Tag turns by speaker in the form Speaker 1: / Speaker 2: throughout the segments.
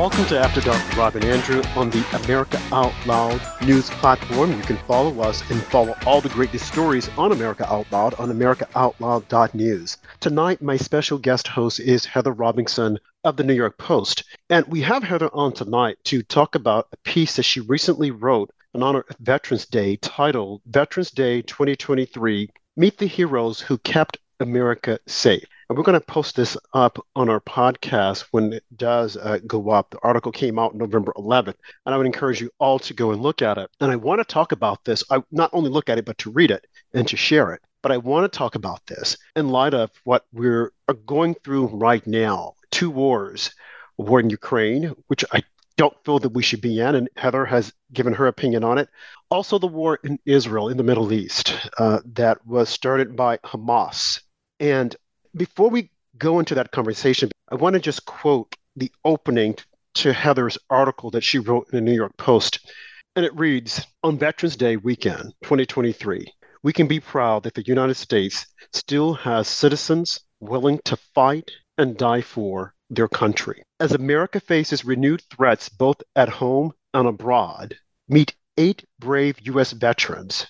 Speaker 1: Welcome to After Dark with Rob and Andrew on the America Out Loud news platform. You can follow us and follow all the greatest stories on America Out Loud on americaoutloud.news. Tonight, my special guest host is Heather Robinson of the New York Post. And we have Heather on tonight to talk about a piece that she recently wrote in honor of Veterans Day titled Veterans Day 2023 Meet the Heroes Who Kept America Safe. We're going to post this up on our podcast when it does uh, go up. The article came out November 11th, and I would encourage you all to go and look at it. And I want to talk about this. I not only look at it, but to read it and to share it. But I want to talk about this in light of what we're going through right now two wars a war in Ukraine, which I don't feel that we should be in, and Heather has given her opinion on it. Also, the war in Israel, in the Middle East, uh, that was started by Hamas. And before we go into that conversation, I want to just quote the opening to Heather's article that she wrote in the New York Post. And it reads On Veterans Day weekend 2023, we can be proud that the United States still has citizens willing to fight and die for their country. As America faces renewed threats both at home and abroad, meet eight brave U.S. veterans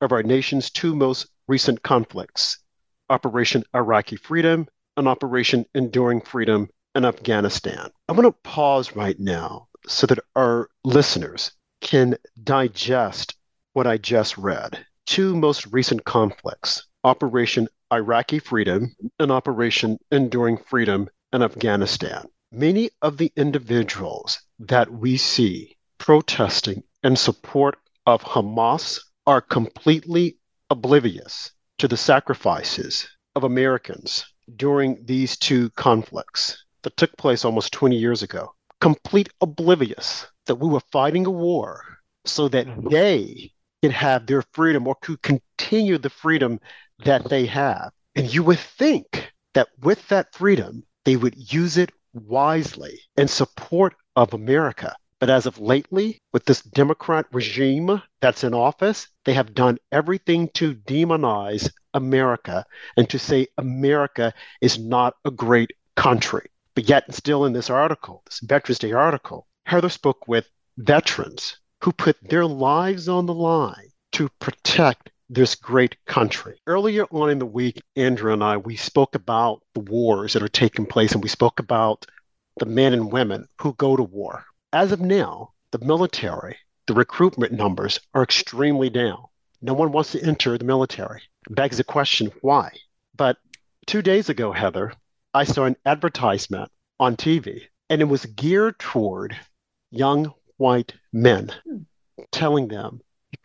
Speaker 1: of our nation's two most recent conflicts Operation Iraqi Freedom and Operation Enduring Freedom in Afghanistan. I want to pause right now so that our listeners can digest what I just read. Two most recent conflicts Operation Iraqi Freedom and Operation Enduring Freedom in Afghanistan. Many of the individuals that we see protesting in support of Hamas are completely oblivious to the sacrifices of Americans during these two conflicts that took place almost 20 years ago. Complete oblivious that we were fighting a war so that mm-hmm. they could have their freedom or could continue the freedom that they have. And you would think that with that freedom, they would use it wisely in support of America. But as of lately, with this Democrat regime that's in office, they have done everything to demonize America and to say America is not a great country. But yet, still in this article, this Veterans Day article, Heather spoke with veterans who put their lives on the line to protect this great country. Earlier on in the week, Andrew and I, we spoke about the wars that are taking place and we spoke about the men and women who go to war. As of now, the military, the recruitment numbers are extremely down. No one wants to enter the military. Begs the question why? But two days ago, Heather, I saw an advertisement on TV, and it was geared toward young white men, telling them,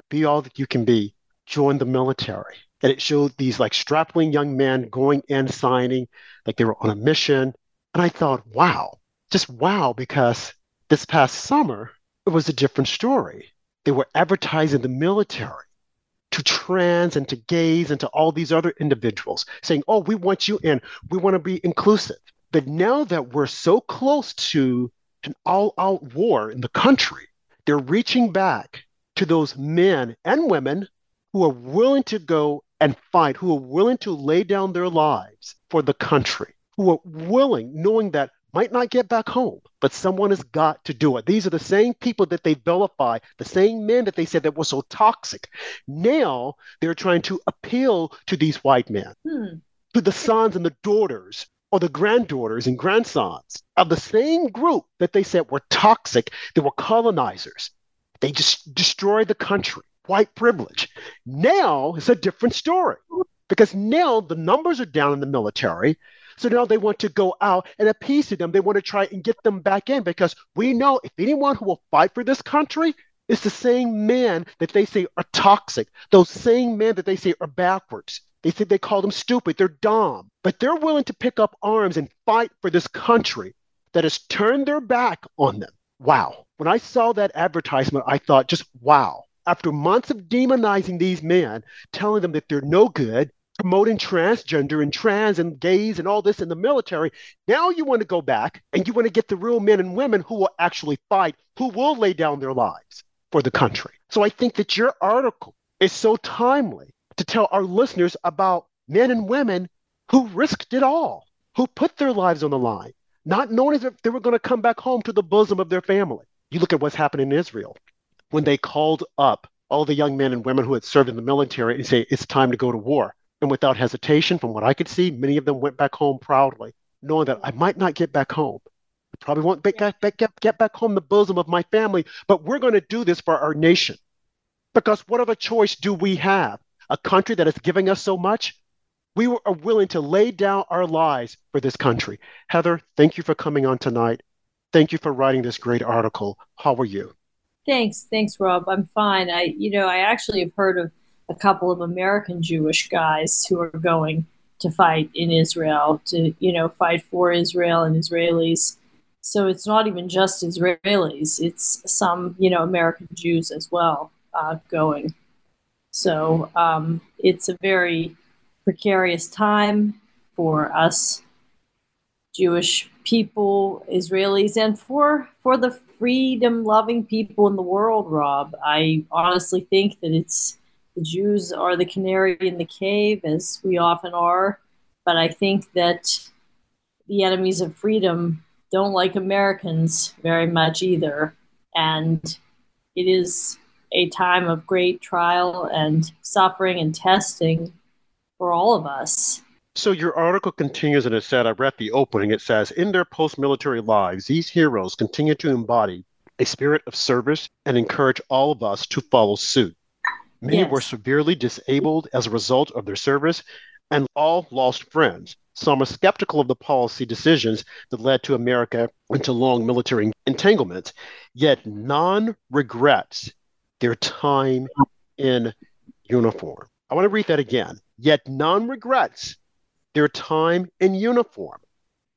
Speaker 1: be all that you can be, join the military. And it showed these like strapping young men going in signing, like they were on a mission. And I thought, wow, just wow, because this past summer, it was a different story. They were advertising the military to trans and to gays and to all these other individuals, saying, oh, we want you in, we want to be inclusive. But now that we're so close to an all out war in the country, they're reaching back to those men and women who are willing to go and fight, who are willing to lay down their lives for the country, who are willing, knowing that might not get back home, but someone has got to do it. These are the same people that they vilify, the same men that they said that were so toxic. Now they're trying to appeal to these white men, hmm. to the sons and the daughters or the granddaughters and grandsons of the same group that they said were toxic, they were colonizers. They just destroyed the country, white privilege. Now it's a different story because now the numbers are down in the military. So now they want to go out and appease them. They want to try and get them back in because we know if anyone who will fight for this country is the same men that they say are toxic, those same men that they say are backwards. They say they call them stupid, they're dumb, but they're willing to pick up arms and fight for this country that has turned their back on them. Wow. When I saw that advertisement, I thought, just wow. After months of demonizing these men, telling them that they're no good, promoting transgender and trans and gays and all this in the military. Now you want to go back and you want to get the real men and women who will actually fight, who will lay down their lives for the country. So I think that your article is so timely to tell our listeners about men and women who risked it all, who put their lives on the line, not knowing if they were going to come back home to the bosom of their family. You look at what's happened in Israel when they called up all the young men and women who had served in the military and say, it's time to go to war. And without hesitation, from what I could see, many of them went back home proudly, knowing that I might not get back home. I probably won't get, get, get back home the bosom of my family, but we're going to do this for our nation. Because what other choice do we have? A country that is giving us so much? We are willing to lay down our lives for this country. Heather, thank you for coming on tonight. Thank you for writing this great article. How are you?
Speaker 2: Thanks, thanks, Rob. I'm fine. I, you know, I actually have heard of a couple of American Jewish guys who are going to fight in Israel to, you know, fight for Israel and Israelis. So it's not even just Israelis; it's some, you know, American Jews as well uh, going. So um, it's a very precarious time for us Jewish people, Israelis, and for for the freedom loving people in the world, Rob. I honestly think that it's the Jews are the canary in the cave, as we often are. But I think that the enemies of freedom don't like Americans very much either. And it is a time of great trial and suffering and testing for all of us.
Speaker 1: So your article continues and it said, I read the opening. It says, In their post military lives, these heroes continue to embody a spirit of service and encourage all of us to follow suit. Many yes. were severely disabled as a result of their service, and all lost friends. Some are skeptical of the policy decisions that led to America into long military entanglements, yet none regrets their time in uniform. I want to read that again. Yet none regrets their time in uniform.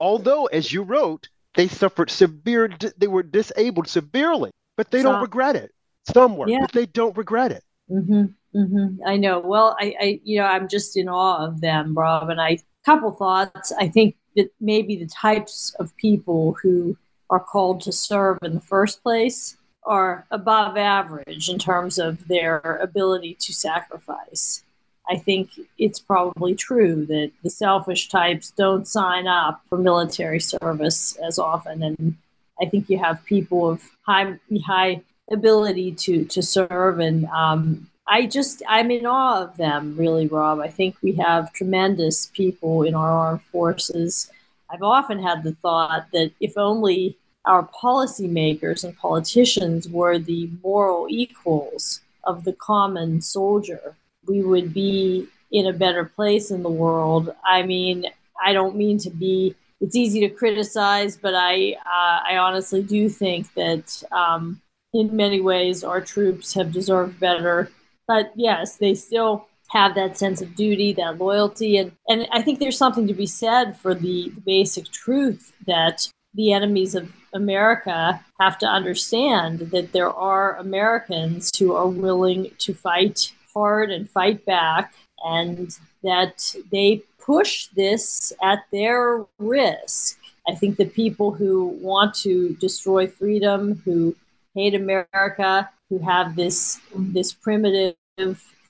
Speaker 1: Although, as you wrote, they suffered severe, they were disabled severely, but they don't regret it. Some were, yeah. but they don't regret it.
Speaker 2: Mm-hmm, mm-hmm. I know. Well, I, I, you know, I'm just in awe of them, Rob. And I, couple thoughts. I think that maybe the types of people who are called to serve in the first place are above average in terms of their ability to sacrifice. I think it's probably true that the selfish types don't sign up for military service as often, and I think you have people of high high ability to to serve, and um, I just I'm in awe of them, really, Rob. I think we have tremendous people in our armed forces. I've often had the thought that if only our policymakers and politicians were the moral equals of the common soldier we would be in a better place in the world. I mean, I don't mean to be. It's easy to criticize, but I uh, I honestly do think that um, in many ways our troops have deserved better. But yes, they still have that sense of duty, that loyalty, and and I think there's something to be said for the basic truth that the enemies of America have to understand that there are Americans who are willing to fight hard and fight back, and that they push this at their risk. I think the people who want to destroy freedom, who hate America, who have this this primitive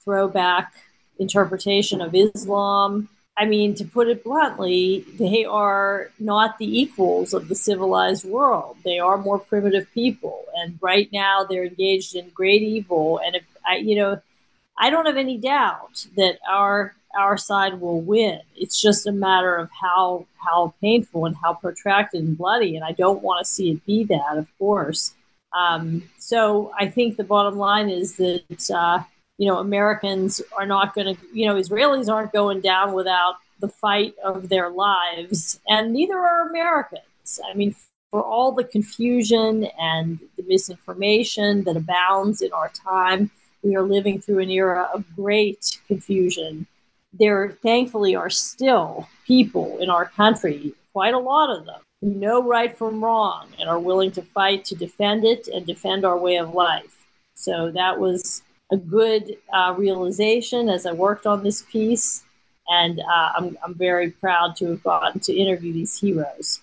Speaker 2: throwback interpretation of Islam. I mean, to put it bluntly, they are not the equals of the civilized world. They are more primitive people, and right now they're engaged in great evil. And if I, you know, I don't have any doubt that our our side will win. It's just a matter of how how painful and how protracted and bloody, and I don't want to see it be that, of course. Um, so I think the bottom line is that uh, you know Americans are not going to, you know, Israelis aren't going down without the fight of their lives, and neither are Americans. I mean, for all the confusion and the misinformation that abounds in our time we are living through an era of great confusion. There, thankfully, are still people in our country, quite a lot of them, who know right from wrong and are willing to fight to defend it and defend our way of life. So that was a good uh, realization as I worked on this piece. And uh, I'm, I'm very proud to have gotten to interview these heroes.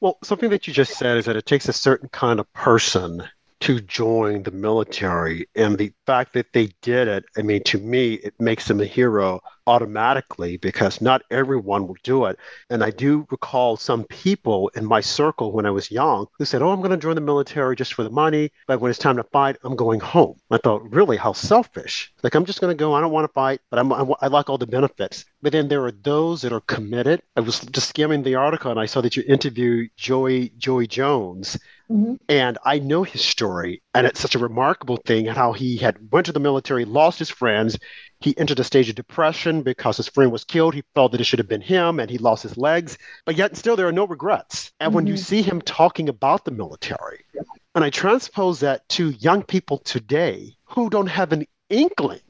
Speaker 1: Well, something that you just said is that it takes a certain kind of person to join the military. And the fact that they did it, I mean, to me, it makes them a hero automatically because not everyone will do it. And I do recall some people in my circle when I was young who said, Oh, I'm going to join the military just for the money. But when it's time to fight, I'm going home. I thought, really, how selfish. Like, I'm just going to go. I don't want to fight, but I'm, I, I like all the benefits. But then there are those that are committed. I was just skimming the article and I saw that you interviewed Joey Joey Jones. Mm-hmm. And I know his story, and it's such a remarkable thing how he had went to the military, lost his friends, he entered a stage of depression because his friend was killed. He felt that it should have been him and he lost his legs. But yet, still, there are no regrets. And mm-hmm. when you mm-hmm. see him talking about the military, and I transpose that to young people today who don't have an inkling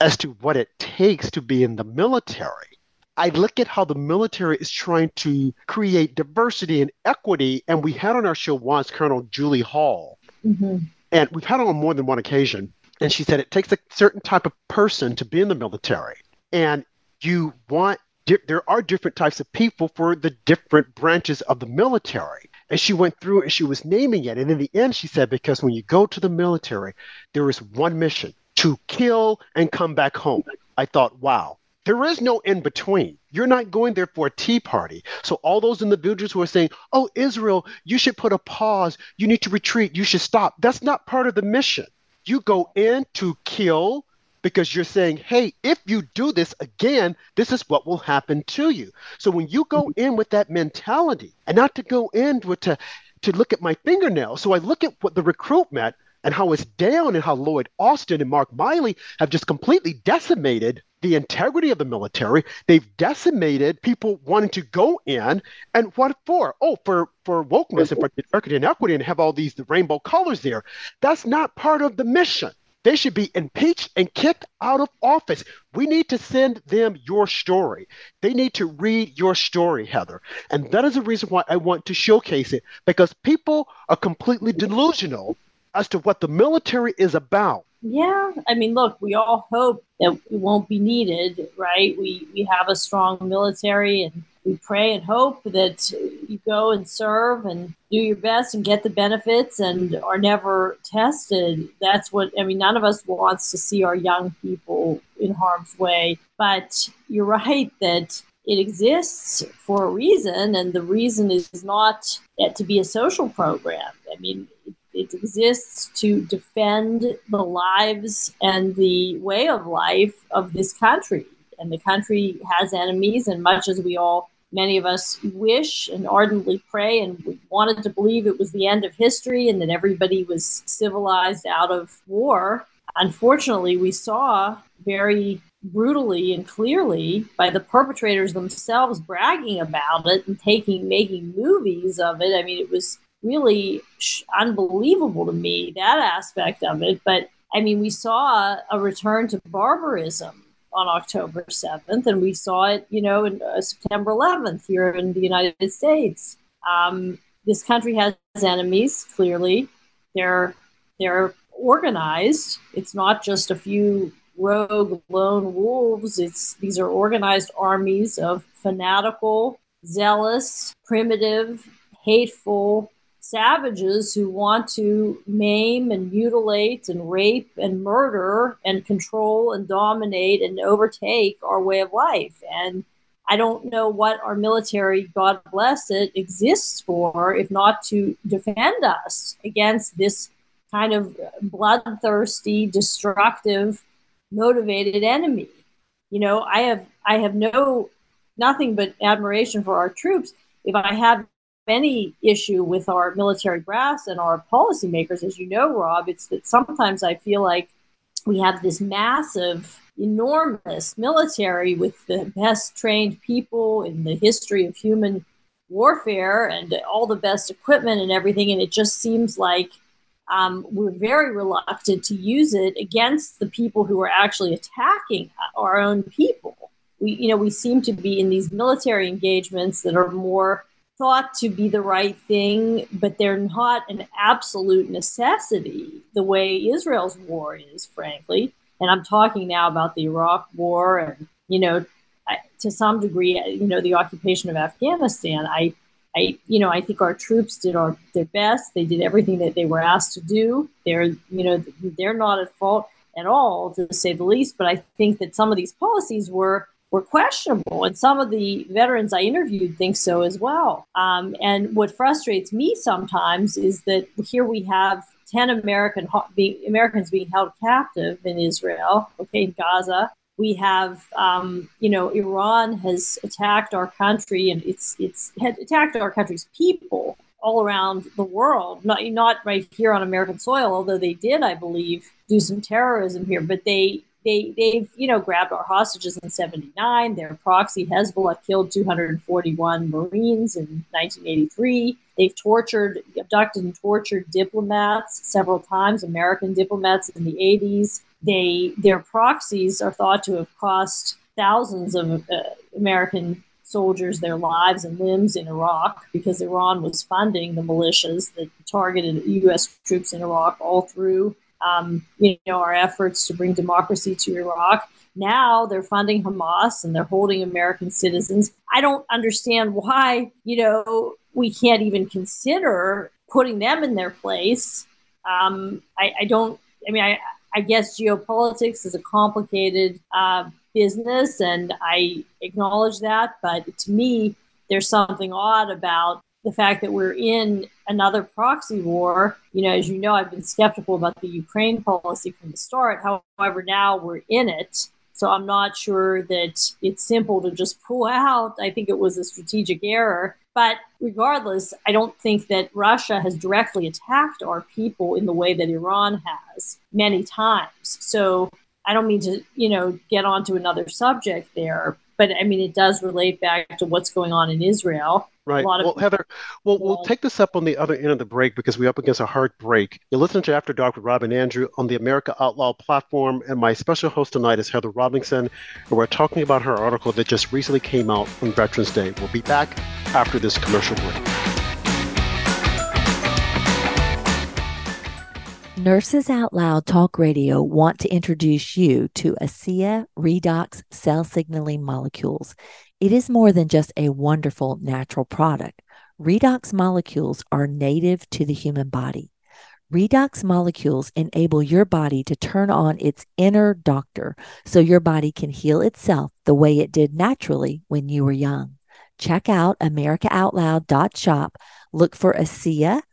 Speaker 1: as to what it takes to be in the military. I look at how the military is trying to create diversity and equity. And we had on our show once Colonel Julie Hall, mm-hmm. and we've had her on more than one occasion. And she said it takes a certain type of person to be in the military. And you want, there are different types of people for the different branches of the military. And she went through and she was naming it. And in the end, she said, because when you go to the military, there is one mission to kill and come back home. I thought, wow, there is no in between. You're not going there for a tea party. So, all those individuals who are saying, oh, Israel, you should put a pause, you need to retreat, you should stop, that's not part of the mission. You go in to kill because you're saying, hey, if you do this again, this is what will happen to you. So, when you go mm-hmm. in with that mentality and not to go in with to, to look at my fingernails, so I look at what the recruitment and how it's down and how Lloyd Austin and Mark Milley have just completely decimated the integrity of the military. They've decimated people wanting to go in. And what for? Oh, for, for wokeness and for diversity and equity and have all these the rainbow colors there. That's not part of the mission. They should be impeached and kicked out of office. We need to send them your story. They need to read your story, Heather. And that is the reason why I want to showcase it because people are completely delusional as to what the military is about.
Speaker 2: Yeah, I mean, look, we all hope that it won't be needed, right? We we have a strong military, and we pray and hope that you go and serve and do your best and get the benefits and are never tested. That's what I mean. None of us wants to see our young people in harm's way, but you're right that it exists for a reason, and the reason is not to be a social program. I mean, it exists to defend the lives and the way of life of this country. And the country has enemies, and much as we all, many of us, wish and ardently pray and wanted to believe it was the end of history and that everybody was civilized out of war, unfortunately, we saw very brutally and clearly by the perpetrators themselves bragging about it and taking making movies of it. I mean, it was really unbelievable to me that aspect of it. But I mean, we saw a return to barbarism on October 7th, and we saw it, you know, in uh, September 11th here in the United States. Um, this country has enemies. Clearly, they're they're organized. It's not just a few rogue lone wolves. It's these are organized armies of fanatical, zealous, primitive, hateful savages who want to maim and mutilate and rape and murder and control and dominate and overtake our way of life. And I don't know what our military, God bless it, exists for if not to defend us against this kind of bloodthirsty, destructive, motivated enemy. You know, I have I have no nothing but admiration for our troops. If I have any issue with our military brass and our policymakers, as you know, Rob, it's that sometimes I feel like we have this massive, enormous military with the best trained people in the history of human warfare and all the best equipment and everything. And it just seems like um, we're very reluctant to use it against the people who are actually attacking our own people. We, you know, we seem to be in these military engagements that are more thought to be the right thing, but they're not an absolute necessity the way Israel's war is, frankly. And I'm talking now about the Iraq war and, you know, to some degree, uh, you know, the occupation of Afghanistan. I, I, you know, I think our troops did our their best. They did everything that they were asked to do. They're, you know, they're not at fault at all, to say the least. But I think that some of these policies were were questionable, and some of the veterans I interviewed think so as well. Um, and what frustrates me sometimes is that here we have 10 American Americans being held captive in Israel, okay, in Gaza. We have, um, you know, Iran has attacked our country and it's it's had attacked our country's people all around the world. Not not right here on American soil, although they did, I believe, do some terrorism here. But they they they've you know grabbed our hostages in 79 their proxy hezbollah killed 241 marines in 1983 they've tortured abducted and tortured diplomats several times american diplomats in the 80s they their proxies are thought to have cost thousands of uh, american soldiers their lives and limbs in iraq because iran was funding the militias that targeted us troops in iraq all through um, you know, our efforts to bring democracy to Iraq. Now they're funding Hamas and they're holding American citizens. I don't understand why, you know, we can't even consider putting them in their place. Um, I, I, don't, I mean, I, I guess geopolitics is a complicated uh, business and I acknowledge that. But to me, there's something odd about the fact that we're in another proxy war. You know, as you know, I've been skeptical about the Ukraine policy from the start. However, now we're in it. So I'm not sure that it's simple to just pull out. I think it was a strategic error. But regardless, I don't think that Russia has directly attacked our people in the way that Iran has many times. So I don't mean to, you know, get onto another subject there, but I mean, it does relate back to what's going on in Israel.
Speaker 1: Right. Well, Heather, well, we'll take this up on the other end of the break because we're up against a hard break. You're listening to After Dark with Rob and Andrew on the America Out Loud platform, and my special host tonight is Heather Robinson, and we're talking about her article that just recently came out on Veterans Day. We'll be back after this commercial break.
Speaker 3: Nurses Out Loud Talk Radio want to introduce you to ASEA Redox cell signaling molecules. It is more than just a wonderful natural product. Redox molecules are native to the human body. Redox molecules enable your body to turn on its inner doctor so your body can heal itself the way it did naturally when you were young. Check out americaoutloud.shop. Look for ASEA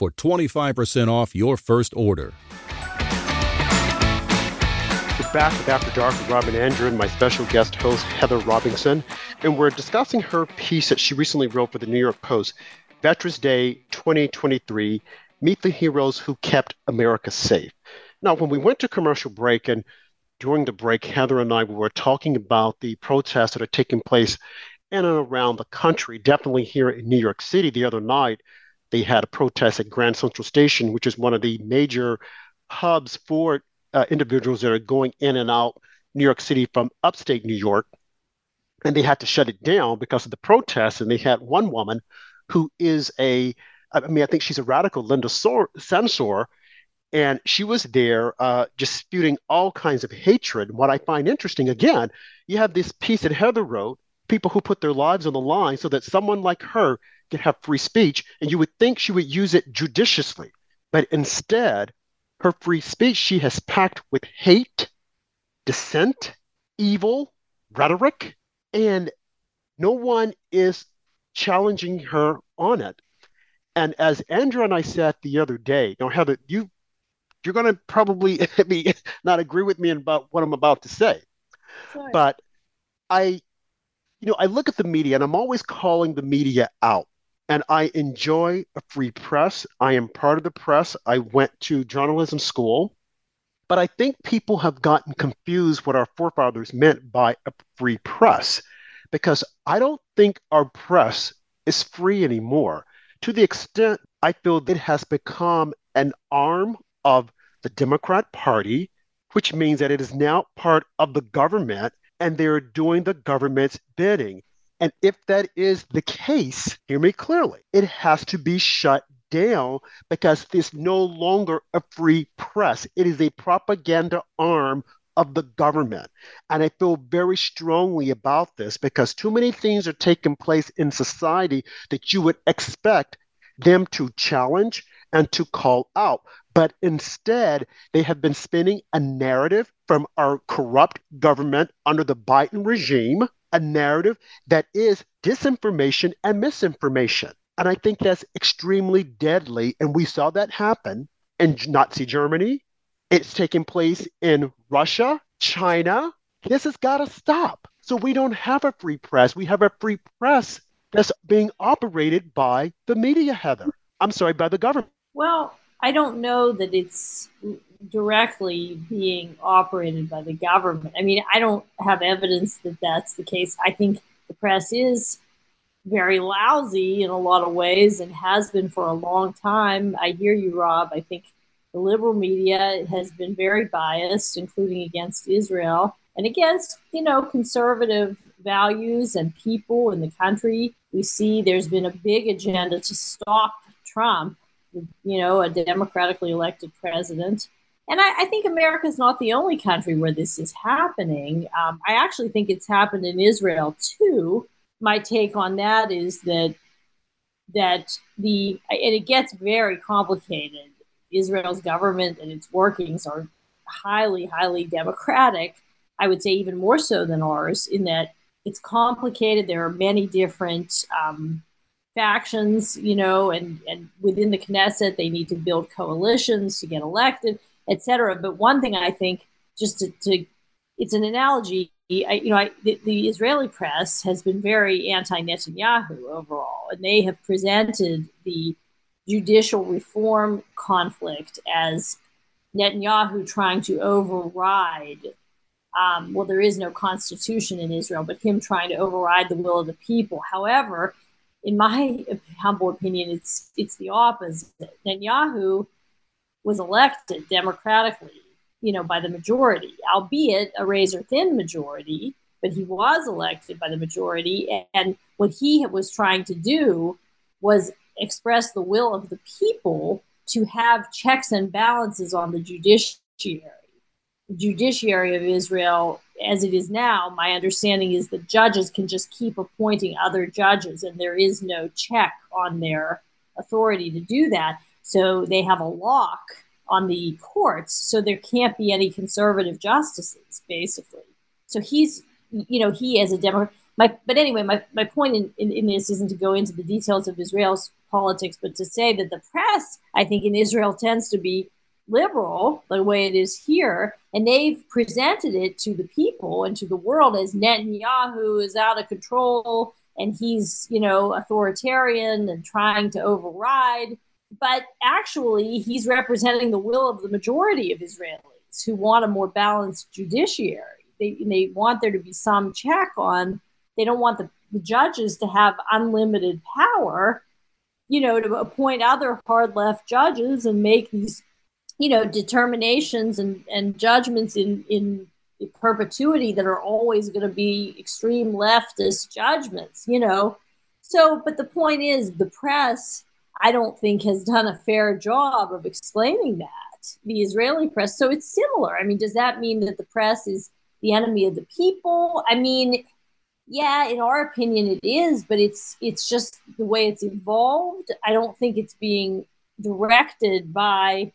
Speaker 4: for 25% off your first order.
Speaker 1: We're back with After Dark with Rob and Andrew and my special guest host, Heather Robinson, and we're discussing her piece that she recently wrote for the New York Post, Veterans Day 2023 Meet the Heroes Who Kept America Safe. Now, when we went to commercial break, and during the break, Heather and I we were talking about the protests that are taking place in and around the country, definitely here in New York City the other night they had a protest at Grand Central Station, which is one of the major hubs for uh, individuals that are going in and out New York City from upstate New York. And they had to shut it down because of the protests. And they had one woman who is a, I mean, I think she's a radical, Linda Sor- Sarsour, and she was there uh, all kinds of hatred. What I find interesting, again, you have this piece that Heather wrote, people who put their lives on the line so that someone like her have free speech, and you would think she would use it judiciously. But instead, her free speech she has packed with hate, dissent, evil, rhetoric, and no one is challenging her on it. And as Andrew and I said the other day, now Heather, you you're going to probably be not agree with me about what I'm about to say, sure. but I, you know, I look at the media and I'm always calling the media out. And I enjoy a free press. I am part of the press. I went to journalism school. But I think people have gotten confused what our forefathers meant by a free press because I don't think our press is free anymore to the extent I feel it has become an arm of the Democrat Party, which means that it is now part of the government and they're doing the government's bidding. And if that is the case, hear me clearly, it has to be shut down because it's no longer a free press. It is a propaganda arm of the government. And I feel very strongly about this because too many things are taking place in society that you would expect them to challenge and to call out. But instead, they have been spinning a narrative from our corrupt government under the Biden regime, a narrative that is disinformation and misinformation. And I think that's extremely deadly. And we saw that happen in Nazi Germany. It's taking place in Russia, China. This has got to stop. So we don't have a free press. We have a free press that's being operated by the media, Heather. I'm sorry, by the government.
Speaker 2: Well, I don't know that it's directly being operated by the government. I mean, I don't have evidence that that's the case. I think the press is very lousy in a lot of ways and has been for a long time. I hear you, Rob. I think the liberal media has been very biased, including against Israel and against, you know, conservative values and people in the country. We see there's been a big agenda to stop Trump, you know, a democratically elected president. And I, I think America is not the only country where this is happening. Um, I actually think it's happened in Israel too. My take on that is that that the and it gets very complicated. Israel's government and its workings are highly, highly democratic. I would say even more so than ours in that it's complicated. There are many different um, factions, you know, and, and within the Knesset, they need to build coalitions to get elected, etc. But one thing I think, just to, to it's an analogy. I, you know, I, the, the, Israeli press has been very anti-Netanyahu overall, and they have presented the judicial reform conflict as Netanyahu trying to override um, well, there is no constitution in Israel, but him trying to override the will of the people. However, in my humble opinion, it's it's the opposite. Netanyahu was elected democratically, you know, by the majority, albeit a razor thin majority, but he was elected by the majority. And what he was trying to do was express the will of the people to have checks and balances on the judiciary judiciary of Israel as it is now, my understanding is that judges can just keep appointing other judges, and there is no check on their authority to do that. So they have a lock on the courts, so there can't be any conservative justices, basically. So he's, you know, he as a Democrat. My, but anyway, my, my point in, in, in this isn't to go into the details of Israel's politics, but to say that the press, I think, in Israel tends to be liberal the way it is here, and they've presented it to the people and to the world as Netanyahu is out of control and he's, you know, authoritarian and trying to override. But actually, he's representing the will of the majority of Israelis who want a more balanced judiciary. They, they want there to be some check on, they don't want the, the judges to have unlimited power, you know, to appoint other hard left judges and make these you know determinations and, and judgments in in perpetuity that are always going to be extreme leftist judgments you know so but the point is the press i don't think has done a fair job of explaining that the Israeli press. So it's similar. I mean, does that mean that the press is the enemy of the people? I mean, yeah, in our opinion, it is, but it's it's just the way it's evolved. I don't think it's being directed by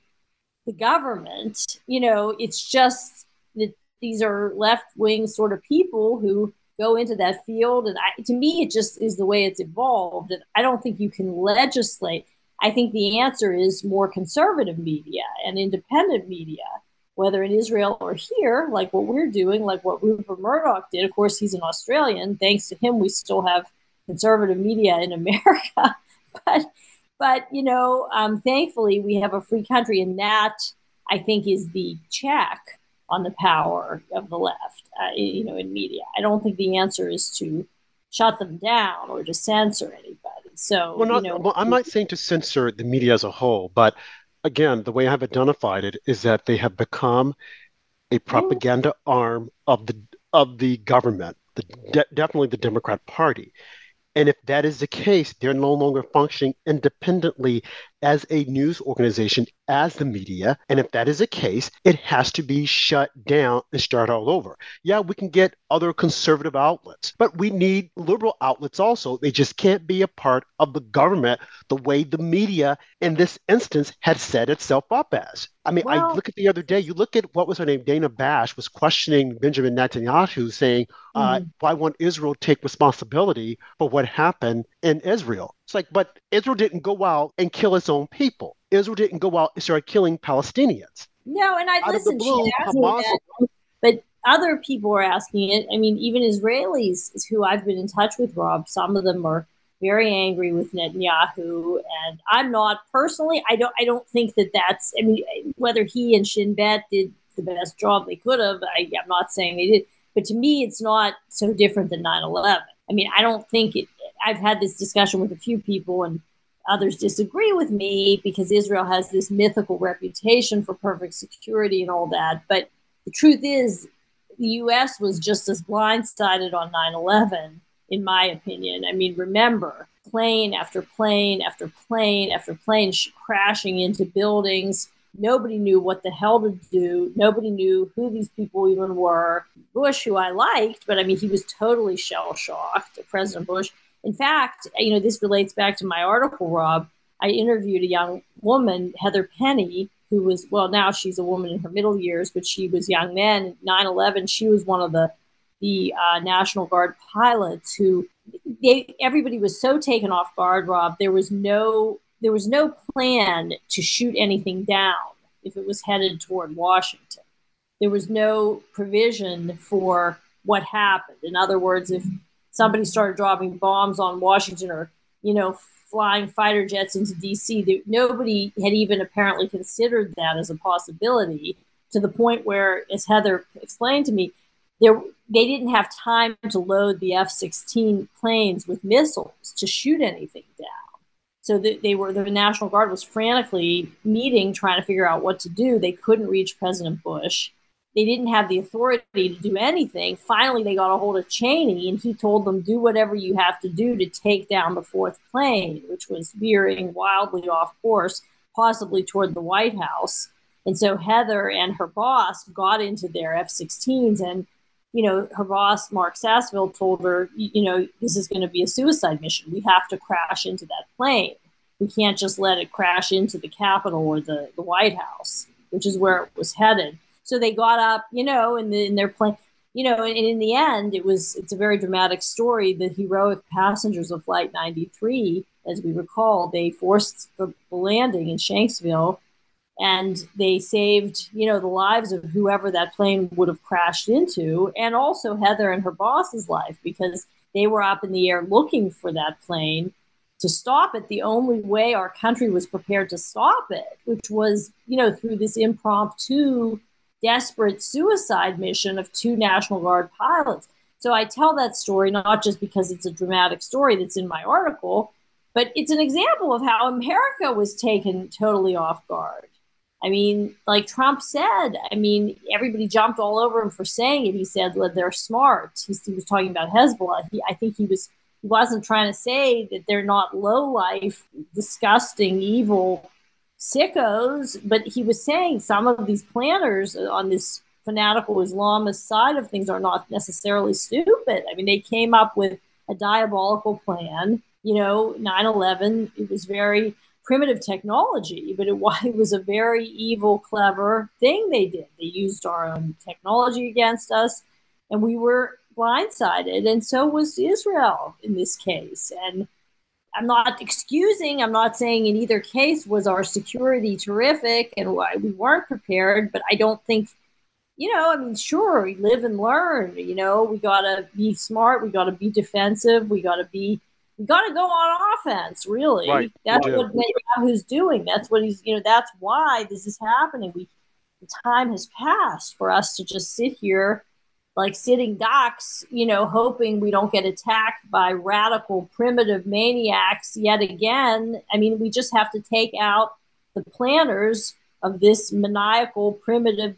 Speaker 2: the government. You know, it's just that these are left wing sort of people who go into that field. And I, to me, it just is the way it's evolved. And I don't think you can legislate. I think the answer is more conservative media and independent media, whether in Israel or here, like what we're doing, like what Rupert Murdoch did. Of course, he's an Australian. Thanks to him, we still have conservative media in America. but, but you know, um, thankfully, we have a free country, and that I think is the check on the power of the left, uh, you know, in media. I don't think the answer is to shut them down or to censor anybody. So,
Speaker 1: well, not,
Speaker 2: you know,
Speaker 1: well, I'm not saying to censor the media as a whole, but again, the way I've identified it is that they have become a propaganda arm of the of the government, the de- definitely the Democrat Party. And if that is the case, they're no longer functioning independently as a news organization, as the media. And if that is the case, it has to be shut down and start all over. Yeah, we can get other conservative outlets, but we need liberal outlets also. They just can't be a part of the government the way the media in this instance had set itself up as. I mean, well, I look at the other day, you look at what was her name, Dana Bash was questioning Benjamin Netanyahu, saying, uh, mm-hmm. why won't Israel take responsibility for what happened in Israel? It's like, but Israel didn't go out and kill its own people. Israel didn't go out and start killing Palestinians.
Speaker 2: No, and I listen. Blue, Hamas, that, but other people are asking it. I mean, even Israelis who I've been in touch with, Rob, some of them are very angry with Netanyahu, and I'm not personally. I don't. I don't think that that's. I mean, whether he and Shin Bet did the best job they could have, I, I'm not saying they did. But to me, it's not so different than 9/11. I mean, I don't think it. I've had this discussion with a few people, and others disagree with me because Israel has this mythical reputation for perfect security and all that. But the truth is, the U.S. was just as blindsided on 9 11, in my opinion. I mean, remember, plane after plane after plane after plane sh- crashing into buildings. Nobody knew what the hell to do. Nobody knew who these people even were. Bush, who I liked, but I mean, he was totally shell shocked, President Bush. In fact, you know, this relates back to my article, Rob. I interviewed a young woman, Heather Penney, who was, well, now she's a woman in her middle years, but she was young then. 9 11, she was one of the, the uh, National Guard pilots who they, everybody was so taken off guard, Rob. There was no there was no plan to shoot anything down if it was headed toward Washington. There was no provision for what happened. In other words, if somebody started dropping bombs on Washington or, you know, flying fighter jets into DC. Nobody had even apparently considered that as a possibility to the point where, as Heather explained to me, there they didn't have time to load the F-16 planes with missiles to shoot anything down. So they were the National Guard was frantically meeting, trying to figure out what to do. They couldn't reach President Bush they didn't have the authority to do anything. Finally, they got a hold of Cheney, and he told them, "Do whatever you have to do to take down the fourth plane," which was veering wildly off course, possibly toward the White House. And so Heather and her boss got into their F-16s, and you know her boss Mark Sasseville told her, "You know, this is going to be a suicide mission. We have to crash into that plane. We can't just let it crash into the Capitol or the the White House, which is where it was headed." So they got up, you know, and, the, they're playing, you know, and, in the end, it was it's a very dramatic story. The heroic passengers of Flight 93, as we recall, they forced the landing in Shanksville and they saved you know the lives of whoever that plane would have crashed into and also heather and her boss's life because they were up in the air looking for that plane to stop it the only way our country was prepared to stop it which was you know through this impromptu desperate suicide mission of two National Guard pilots. So I tell that story not just because it's a dramatic story that's in my article, but it's an example of how America was taken totally off guard. I mean, like Trump said, I mean, everybody jumped all over him for saying it. He said that they're smart. He, he was talking about Hezbollah. He, I think he was he wasn't trying to say that they're not low life, disgusting, evil sickos, but he was saying some of these planners on this fanatical Islamist side of things are not necessarily stupid. I mean, they came up with a diabolical plan. You know, 9 11, it was very primitive technology, but it, it was a very evil, clever thing they did. They used our own technology against us, and we were blindsided. And so was Israel in this case. And I'm not excusing, I'm not saying in either case was our security terrific and why we weren't prepared, but I don't think, you know, I mean, sure, we live and learn, you know, we got to be smart, we got to be defensive, we got to be, we got to go on offense, really.
Speaker 1: Right.
Speaker 2: That's
Speaker 1: Yeah.
Speaker 2: what Netanyahu's doing. That's what he's, you know, that's why this is happening. We, the time has passed for us to just sit here like sitting ducks, you know, hoping we don't get attacked by radical primitive maniacs yet again. I mean, we just have to take out the planners of this maniacal primitive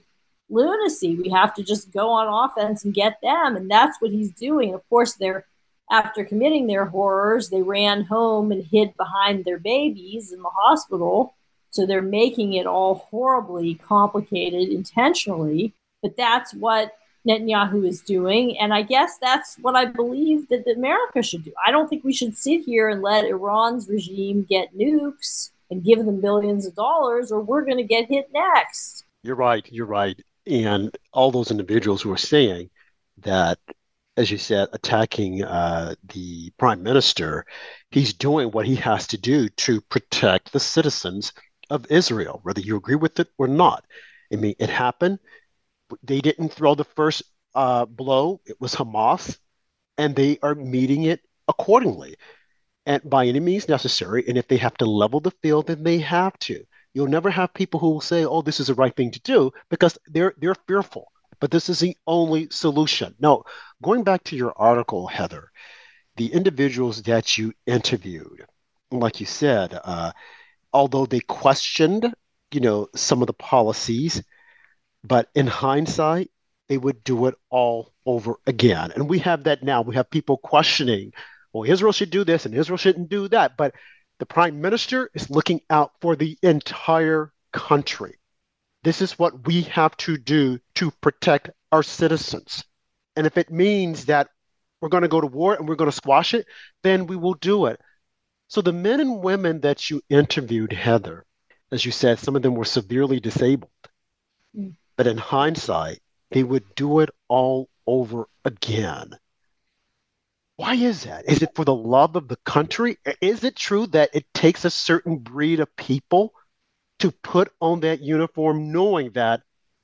Speaker 2: lunacy. We have to just go on offense and get them. And that's what he's doing. Of course, they're after committing their horrors, they ran home and hid behind their babies in the hospital. So they're making it all horribly complicated intentionally. But that's what Netanyahu is doing. And I guess that's what I believe that America should do. I don't think we should sit here and let Iran's regime get nukes and give them billions of dollars, or we're going to get hit next.
Speaker 1: You're right. You're right. And all those individuals who are saying that, as you said, attacking uh, the prime minister, he's doing what he has to do to protect the citizens of Israel, whether you agree with it or not. I mean, it happened. They didn't throw the first uh, blow, it was Hamas, and they are meeting it accordingly and by any means necessary. And if they have to level the field, then they have to. You'll never have people who will say, "Oh, this is the right thing to do," because they're they're fearful. But this is the only solution. No, going back to your article, Heather, the individuals that you interviewed, like you said, uh, although they questioned, you know, some of the policies, but in hindsight, they would do it all over again. And we have that now. We have people questioning, well, Israel should do this and Israel shouldn't do that. But the prime minister is looking out for the entire country. This is what we have to do to protect our citizens. And if it means that we're going to go to war and we're going to squash it, then we will do it. So the men and women that you interviewed, Heather, as you said, some of them were severely disabled.
Speaker 2: Mm.
Speaker 1: But in hindsight, they would do it all over again. Why is that? Is it for the love of the country? Is it true that it takes a certain breed of people to put on that uniform knowing that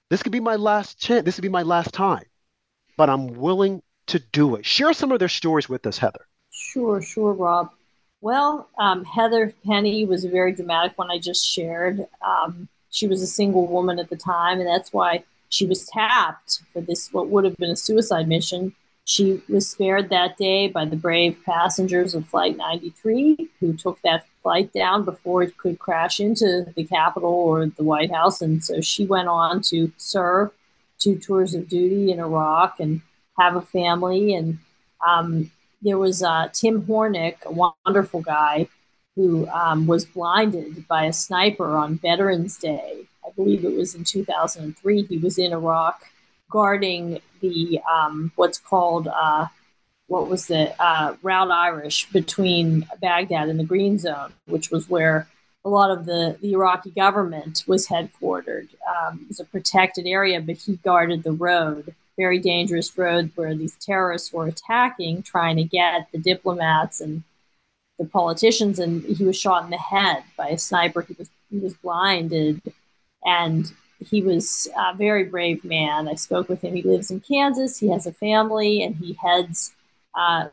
Speaker 1: this could be my last chance, this could be my last time, but I'm willing to do it? Share some of their stories with us, Heather.
Speaker 2: Sure, sure, Rob. Well, um, Heather Penney was a very dramatic one I just shared. Um, she was a single woman at the time, and that's why she was tapped for this, what would have been a suicide mission. She was spared that day by the brave passengers of Flight 93 who took that flight down before it could crash into the Capitol or the White House. And so she went on to serve two tours of duty in Iraq and have a family. And um, there was uh, Tim Hornik, a wonderful guy, who um, was blinded by a sniper on Veterans Day. I believe it was in 2003. He was in Iraq guarding the um, what's called uh, what was the uh, Route Irish between Baghdad and the Green Zone, which was where a lot of the, the Iraqi government was headquartered. Um, it was a protected area, but he guarded the road, very dangerous road where these terrorists were attacking, trying to get the diplomats and the politicians. And he was shot in the head by a sniper. He was he was blinded, and he was a very brave man. I spoke with him. He lives in Kansas. He has a family, and he heads uh,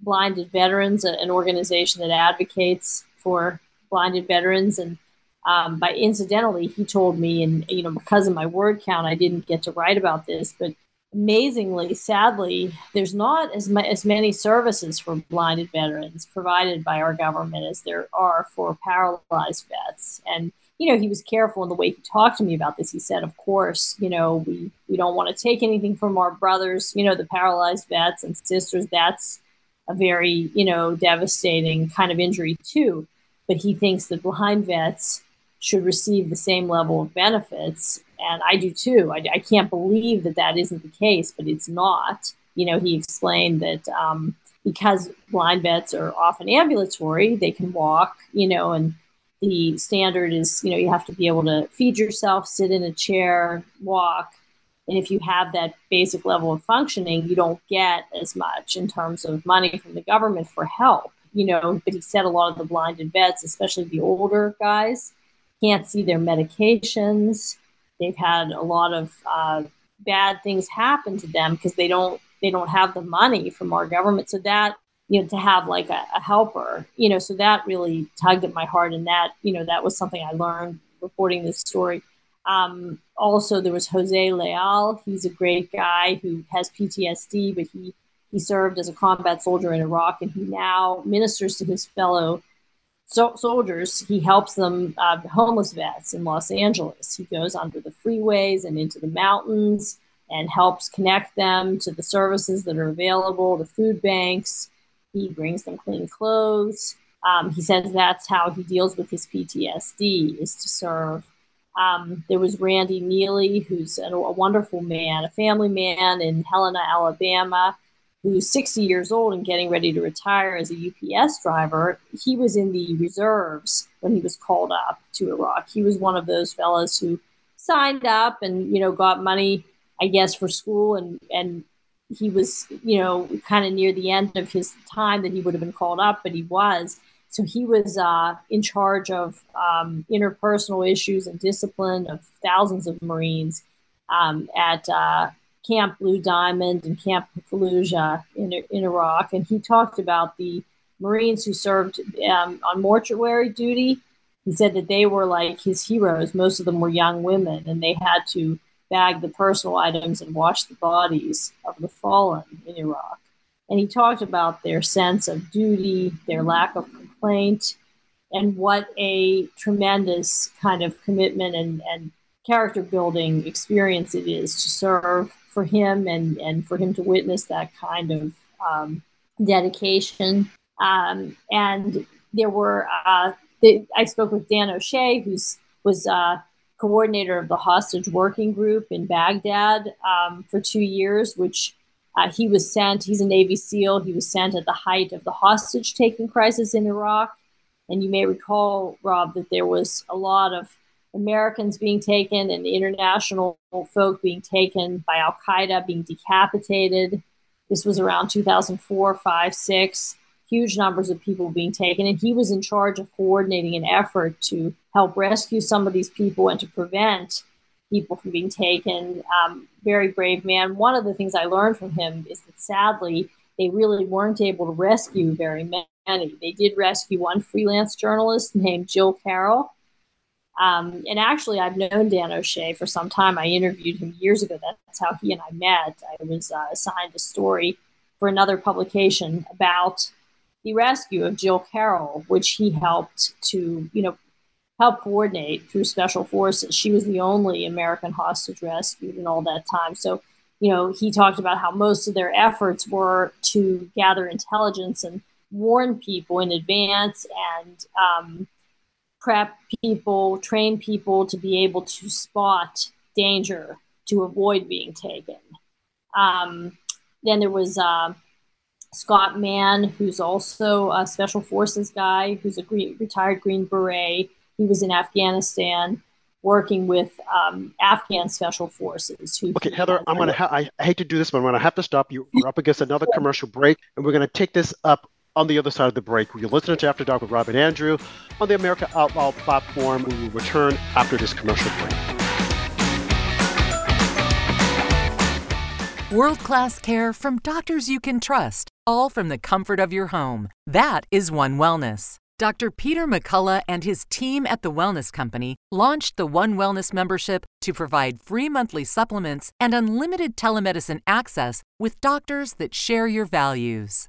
Speaker 2: Blinded Veterans, an organization that advocates for blinded veterans. And um, by incidentally, he told me, and you know, because of my word count, I didn't get to write about this, but amazingly, sadly, there's not as, ma- as many services for blinded veterans provided by our government as there are for paralyzed vets. And you know, he was careful in the way he talked to me about this. He said, of course, you know, we, we don't want to take anything from our brothers, you know, the paralyzed vets and sisters. That's a very, you know, devastating kind of injury too. But he thinks that blind vets should receive the same level of benefits. And I do too. I, I can't believe that that isn't the case, but it's not. You know, he explained that um, because blind vets are often ambulatory, they can walk, you know, and the standard is, you know, you have to be able to feed yourself, sit in a chair, walk. And if you have that basic level of functioning, you don't get as much in terms of money from the government for help, you know. But he said a lot of the blinded vets, especially the older guys, can't see their medications. They've had a lot of uh, bad things happen to them because they don't they don't have the money from our government. So that you know to have like a, a helper, you know, so that really tugged at my heart, and that you know that was something I learned reporting this story. Um, also, there was Jose Leal. He's a great guy who has PTSD, but he he served as a combat soldier in Iraq, and he now ministers to his fellow so- soldiers, he helps them, uh, homeless vets in Los Angeles. He goes under the freeways and into the mountains and helps connect them to the services that are available, the food banks. He brings them clean clothes. Um, he says that's how he deals with his PTSD is to serve. Um, there was Randy Neely, who's a, a wonderful man, a family man in Helena, Alabama who's 60 years old and getting ready to retire as a UPS driver, he was in the reserves when he was called up to Iraq. He was one of those fellows who signed up and, you know, got money, I guess, for school and, and he was, you know, kind of near the end of his time that he would have been called up, but he was. So he was uh, in charge of um, interpersonal issues and discipline of thousands of Marines um, at uh, Camp Blue Diamond and Camp Fallujah in, in Iraq. And he talked about the Marines who served um, on mortuary duty. He said that they were like his heroes. Most of them were young women, and they had to bag the personal items and wash the bodies of the fallen in Iraq. And he talked about their sense of duty, their lack of complaint, and what a tremendous kind of commitment and, and character building experience it is to serve for him and, and for him to witness that kind of um, dedication. Um, and there were, uh, I spoke with Dan O'Shea, who's was uh, coordinator of the hostage working group in Baghdad um, for two years, which uh, he was sent. He's a Navy SEAL. He was sent at the height of the hostage taking crisis in Iraq. And you may recall, Rob, that there was a lot of Americans being taken and international folk being taken by Al Qaeda, being decapitated. This was around 2004, 5, 6. Huge numbers of people being taken. And he was in charge of coordinating an effort to help rescue some of these people and to prevent people from being taken. Um, very brave man. One of the things I learned from him is that sadly, they really weren't able to rescue very many. They did rescue one freelance journalist named Jill Carroll um, and actually, I've known Dan O'Shea for some time. I interviewed him years ago. That's how he and I met. I was uh, assigned a story for another publication about the rescue of Jill Carroll, which he helped to, you know, help coordinate through special forces. She was the only American hostage rescued in all that time. So, you know, he talked about how most of their efforts were to gather intelligence and warn people in advance and um, prep people, train people to be able to spot danger to avoid being taken. Um, then there was uh, Scott Mann, who's also a special forces guy, who's a green, retired Green Beret. He was in Afghanistan working with um, Afghan special forces.
Speaker 1: okay, Heather, I'm gonna. Ha- I hate to do this, but I'm gonna have to stop you. We're up against another commercial break, and we're gonna take this up on the other side of the break. You're listening to After Dark with Rob and Andrew on the America Out Loud platform. We will return after this commercial break.
Speaker 5: World class care from doctors you can trust, all from the comfort of your home. That is One Wellness. Dr. Peter McCullough and his team at the Wellness Company launched the One Wellness membership to provide free monthly supplements and unlimited telemedicine access with doctors that share your values.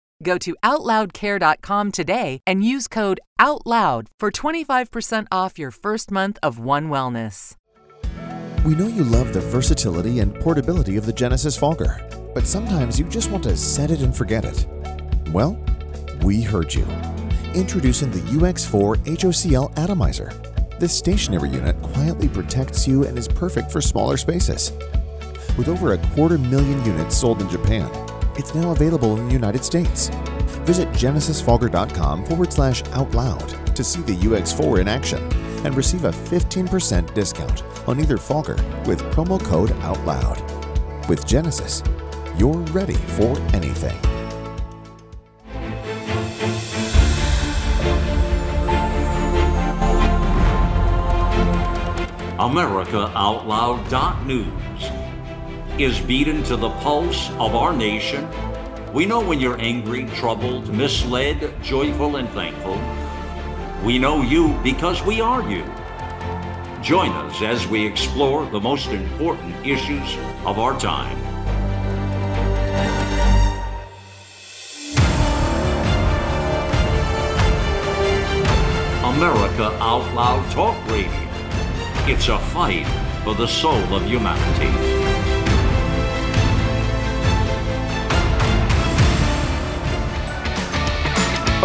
Speaker 5: Go to OutLoudCare.com today and use code OUTLOUD for 25% off your first month of One Wellness.
Speaker 6: We know you love the versatility and portability of the Genesis Fogger, but sometimes you just want to set it and forget it. Well, we heard you. Introducing the UX4 HOCL Atomizer. This stationary unit quietly protects you and is perfect for smaller spaces. With over a quarter million units sold in Japan, it's now available in the United States. Visit genesisfogger.com forward slash out loud to see the UX4 in action and receive a 15% discount on either Fogger with promo code OUTLOUD. With Genesis, you're ready for anything.
Speaker 7: AmericaOutloud.news is beaten to the pulse of our nation. We know when you're angry, troubled, misled, joyful, and thankful. We know you because we are you. Join us as we explore the most important issues of our time. America Out Loud Talk Radio. It's a fight for the soul of humanity.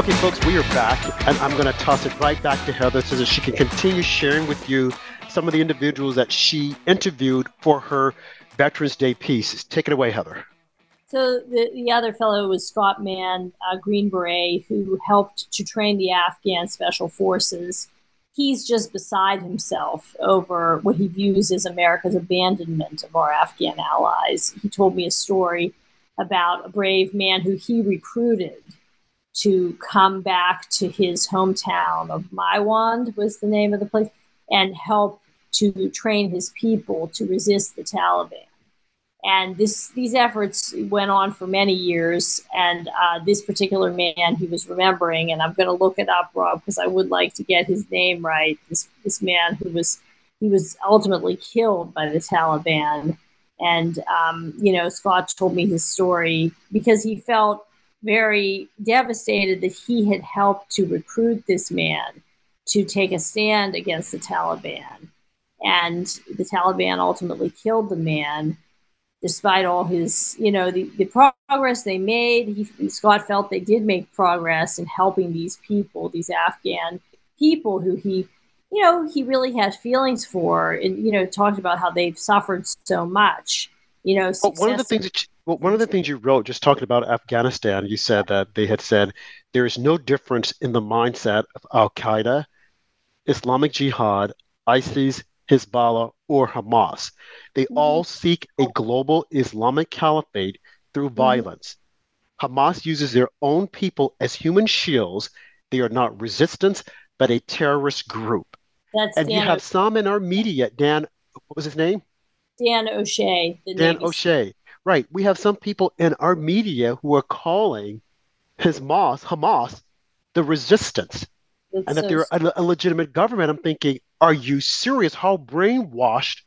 Speaker 1: Okay, folks, we are back, and I'm going to toss it right back to Heather so that she can continue sharing with you some of the individuals that she interviewed for her Veterans Day piece. Take it away, Heather.
Speaker 2: So the, the other fellow was Scott Mann, a Green Beret, who helped to train the Afghan Special Forces. He's just beside himself over what he views as America's abandonment of our Afghan allies. He told me a story about a brave man who he recruited to come back to his hometown of Maiwand was the name of the place and help to train his people to resist the Taliban. And this these efforts went on for many years. And uh, this particular man he was remembering, and I'm going to look it up, Rob, because I would like to get his name right. This this man who was he was ultimately killed by the Taliban. And um, you know, Scott told me his story because he felt very devastated that he had helped to recruit this man to take a stand against the Taliban. And the Taliban ultimately killed the man, despite all his, you know, the, the progress they made. He, Scott felt they did make progress in helping these people, these Afghan people who he, you know, he really had feelings for, and you know, talked about how they've suffered so much. You know,
Speaker 1: well, one of the things that you, well, one of the things you wrote, just talking about Afghanistan, you said that they had said there is no difference in the mindset of Al Qaeda, Islamic Jihad, ISIS, Hezbollah, or Hamas. They mm-hmm. all seek a global Islamic caliphate through mm-hmm. violence. Hamas uses their own people as human shields. They are not resistance, but a terrorist group. That's and Dan you have some in our media. Dan, what was his name?
Speaker 2: Dan O'Shea.
Speaker 1: Dan O'Shea. Right. We have some people in our media who are calling Hamas, Hamas the resistance and that they're a, a legitimate government. I'm thinking, are you serious? How brainwashed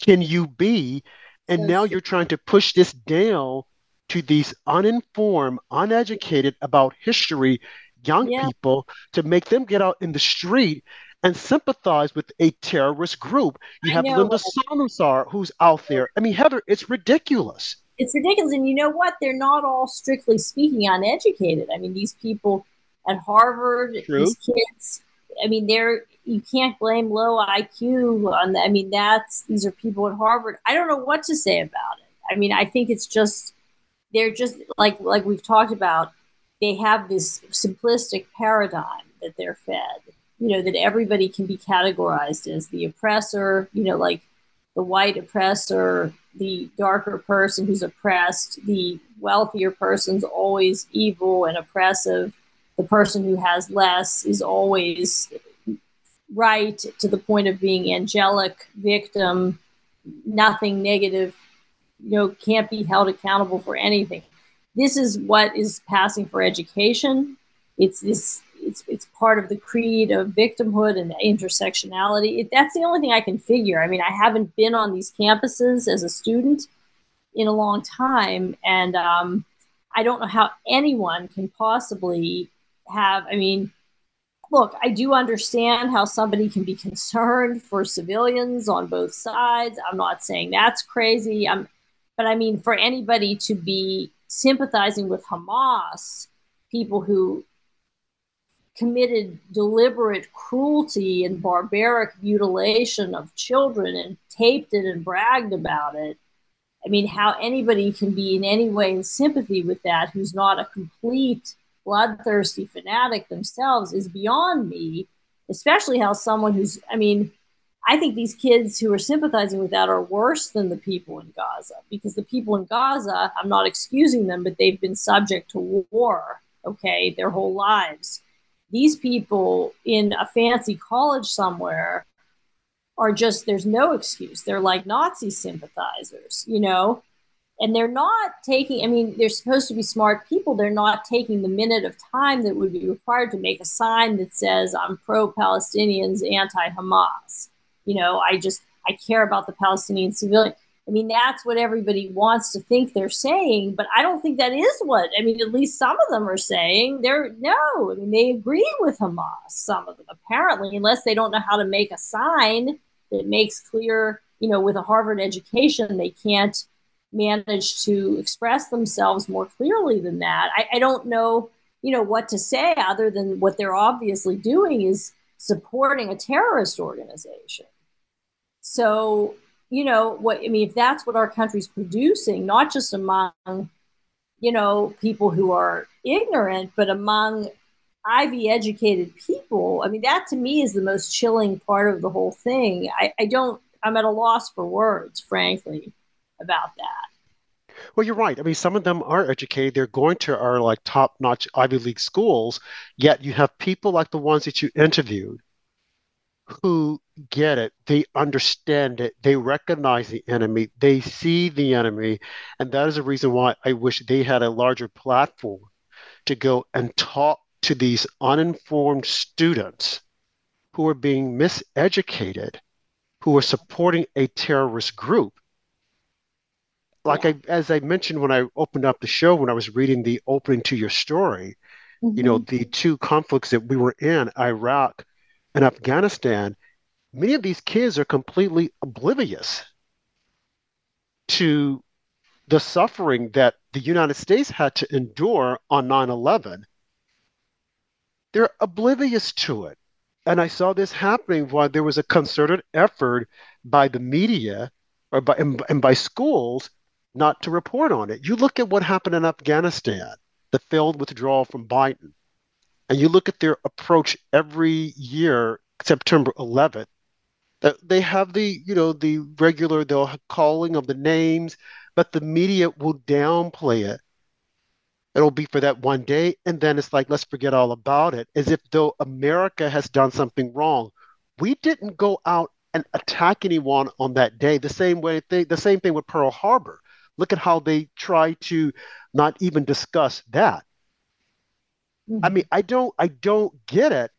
Speaker 1: can you be? And now you're trying to push this down to these uninformed, uneducated about history young yeah. people to make them get out in the street and sympathize with a terrorist group. You have Linda Sarsour who's out there. I mean, Heather, it's ridiculous.
Speaker 2: It's ridiculous. And you know what? They're not all strictly speaking uneducated. I mean, these people at Harvard, True. these kids, I mean, they're you can't blame low IQ on. The, I mean, that's these are people at Harvard. I don't know what to say about it. I mean, I think it's just they're just like like we've talked about. They have this simplistic paradigm that they're fed you know, that everybody can be categorized as the oppressor, you know, like the white oppressor, the darker person who's oppressed, the wealthier person's always evil and oppressive. The person who has less is always right to the point of being angelic victim, nothing negative, you know, can't be held accountable for anything. This is what is passing for education. It's this it's it's part of the creed of victimhood and intersectionality. It, that's the only thing I can figure. I mean, I haven't been on these campuses as a student in a long time, and um, I don't know how anyone can possibly have. I mean, look, I do understand how somebody can be concerned for civilians on both sides. I'm not saying that's crazy. I'm, but I mean, for anybody to be sympathizing with Hamas, people who committed deliberate cruelty and barbaric mutilation of children and taped it and bragged about it. I mean, how anybody can be in any way in sympathy with that who's not a complete bloodthirsty fanatic themselves is beyond me, especially how someone who's, I mean, I think these kids who are sympathizing with that are worse than the people in Gaza because the people in Gaza, I'm not excusing them, but they've been subject to war, okay, their whole lives. These people in a fancy college somewhere are just, there's no excuse. They're like Nazi sympathizers, you know? and they're not taking i mean they're supposed to be smart people they're not taking the minute of time that would be required to make a sign that says i'm pro-palestinians anti-hamas you know i just i care about the palestinian civilian i mean that's what everybody wants to think they're saying but i don't think that is what i mean at least some of them are saying they're no i mean they agree with hamas some of them apparently unless they don't know how to make a sign that makes clear you know with a harvard education they can't manage to express themselves more clearly than that. I, I don't know, you know, what to say other than what they're obviously doing is supporting a terrorist organization. So, you know, what I mean, if that's what our country's producing, not just among, you know, people who are ignorant, but among Ivy educated people, I mean, that to me is the most chilling part of the whole thing. I, I don't, I'm at a loss for words, frankly about that.
Speaker 1: Well, you're right. I mean, some of them are educated. They're going to our like top-notch Ivy League schools. Yet you have people like the ones that you interviewed who get it. They understand it. They recognize the enemy. They see the enemy, and that is the reason why I wish they had a larger platform to go and talk to these uninformed students who are being miseducated, who are supporting a terrorist group like I as I mentioned when I opened up the show when I was reading the opening to your story, mm-hmm. you know, mm-hmm. the two conflicts that we were in, Iraq and Afghanistan, many of these kids are completely oblivious to the suffering that the United States had to endure on 9/11. They're oblivious to it. And I saw this happening while there was a concerted effort by the media or by and, and by schools not to report on it. You look at what happened in Afghanistan, the failed withdrawal from Biden, and you look at their approach every year, September 11th. Uh, they have the, you know, the regular the calling of the names, but the media will downplay it. It'll be for that one day, and then it's like let's forget all about it, as if though America has done something wrong. We didn't go out and attack anyone on that day. The same way, the same thing with Pearl Harbor. Look at how they try to not even discuss that. Mm-hmm. I mean, I don't I don't get it.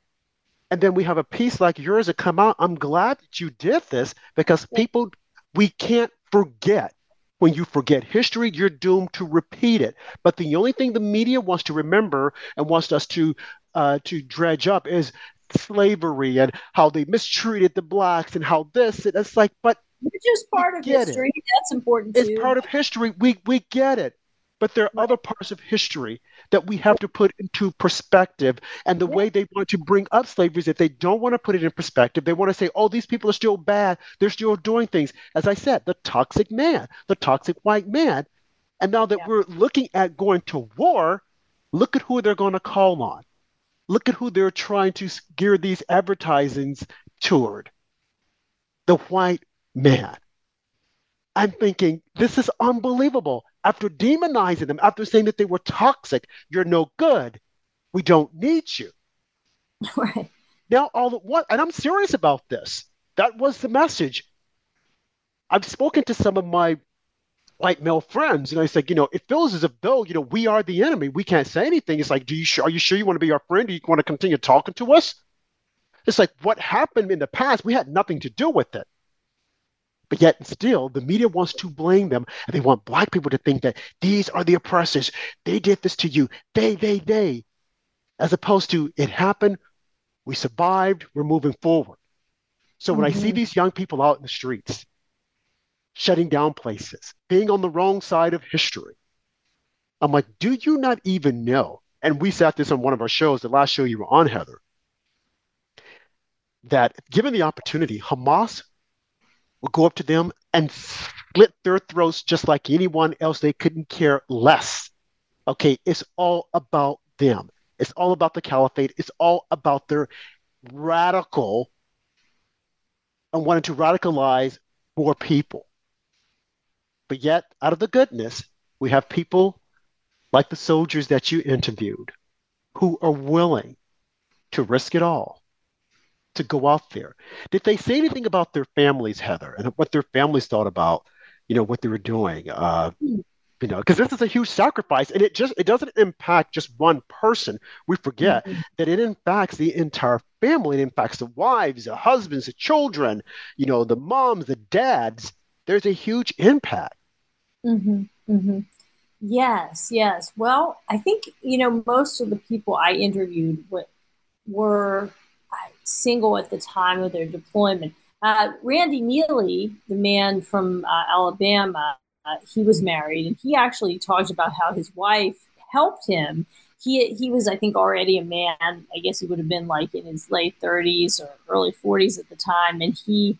Speaker 1: And then we have a piece like yours that come out. I'm glad that you did this because people we can't forget. When you forget history, you're doomed to repeat it. But the only thing the media wants to remember and wants us to uh, to dredge up is slavery and how they mistreated the blacks and how this. It's like, but
Speaker 2: which is part of history. It. That's important
Speaker 1: it's too. part of history. We we get it. But there are right. other parts of history that we have to put into perspective. And the way they want to bring up slavery is that they don't want to put it in perspective. They want to say, oh, these people are still bad. They're still doing things. As I said, the toxic man, the toxic white man. And now that yeah. we're looking at going to war, look at who they're going to call on. Look at who they're trying to gear these advertisings toward. The white man. I'm thinking, this is unbelievable. After demonizing them, after saying that they were toxic, you're no good, we don't need you.
Speaker 2: Right.
Speaker 1: Now, all at what, and I'm serious about this. That was the message. I've spoken to some of my white male friends. And I said, you know, it feels as if though, you know, we are the enemy. We can't say anything. It's like, do you are you sure you want to be our friend? Do you want to continue talking to us? It's like what happened in the past, we had nothing to do with it. But yet still the media wants to blame them and they want black people to think that these are the oppressors. They did this to you. They, they, they. As opposed to it happened, we survived, we're moving forward. So when mm-hmm. I see mm-hmm. these young people out in the streets, shutting down places, being on the wrong side of history. I'm like, do you not even know? And we sat this on one of our shows, the last show you were on, Heather, that given the opportunity, Hamas would go up to them and split their throats just like anyone else. They couldn't care less. Okay, it's all about them. It's all about the caliphate. It's all about their radical and wanting to radicalize more people. But yet, out of the goodness, we have people like the soldiers that you interviewed who are willing to risk it all to go out there. Did they say anything about their families, Heather, and what their families thought about, you know, what they were doing? Uh, you know, because this is a huge sacrifice, and it just it doesn't impact just one person. We forget mm-hmm. that it impacts the entire family. It impacts the wives, the husbands, the children, you know, the moms, the dads. There's a huge impact.
Speaker 2: Mm-hmm, mm-hmm. Yes, yes. Well, I think you know most of the people I interviewed were, were single at the time of their deployment. Uh, Randy Neely, the man from uh, Alabama, uh, he was married, and he actually talked about how his wife helped him. He he was, I think, already a man. I guess he would have been like in his late 30s or early 40s at the time, and he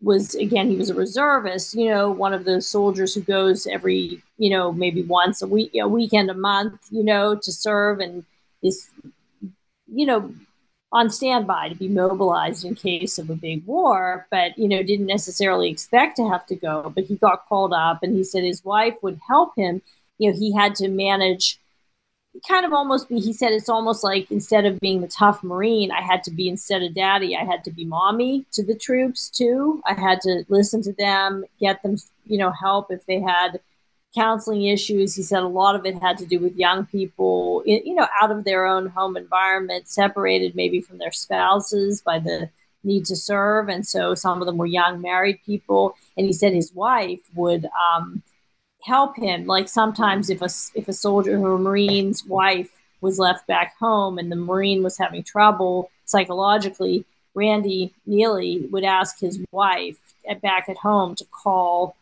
Speaker 2: was again he was a reservist you know one of those soldiers who goes every you know maybe once a week a weekend a month you know to serve and is you know on standby to be mobilized in case of a big war but you know didn't necessarily expect to have to go but he got called up and he said his wife would help him. You know he had to manage kind of almost be he said it's almost like instead of being the tough marine i had to be instead of daddy i had to be mommy to the troops too. I had to listen to them get them you know help if they had counseling issues. He said a lot of it had to do with young people you know out of their own home environment separated maybe from their spouses by the need to serve. And so some of them were young married people. And he said his wife would um, help him. Like sometimes if a if a soldier or a marine's wife was left back home and the marine was having trouble psychologically, Randy Neely would ask his wife at, back at home to call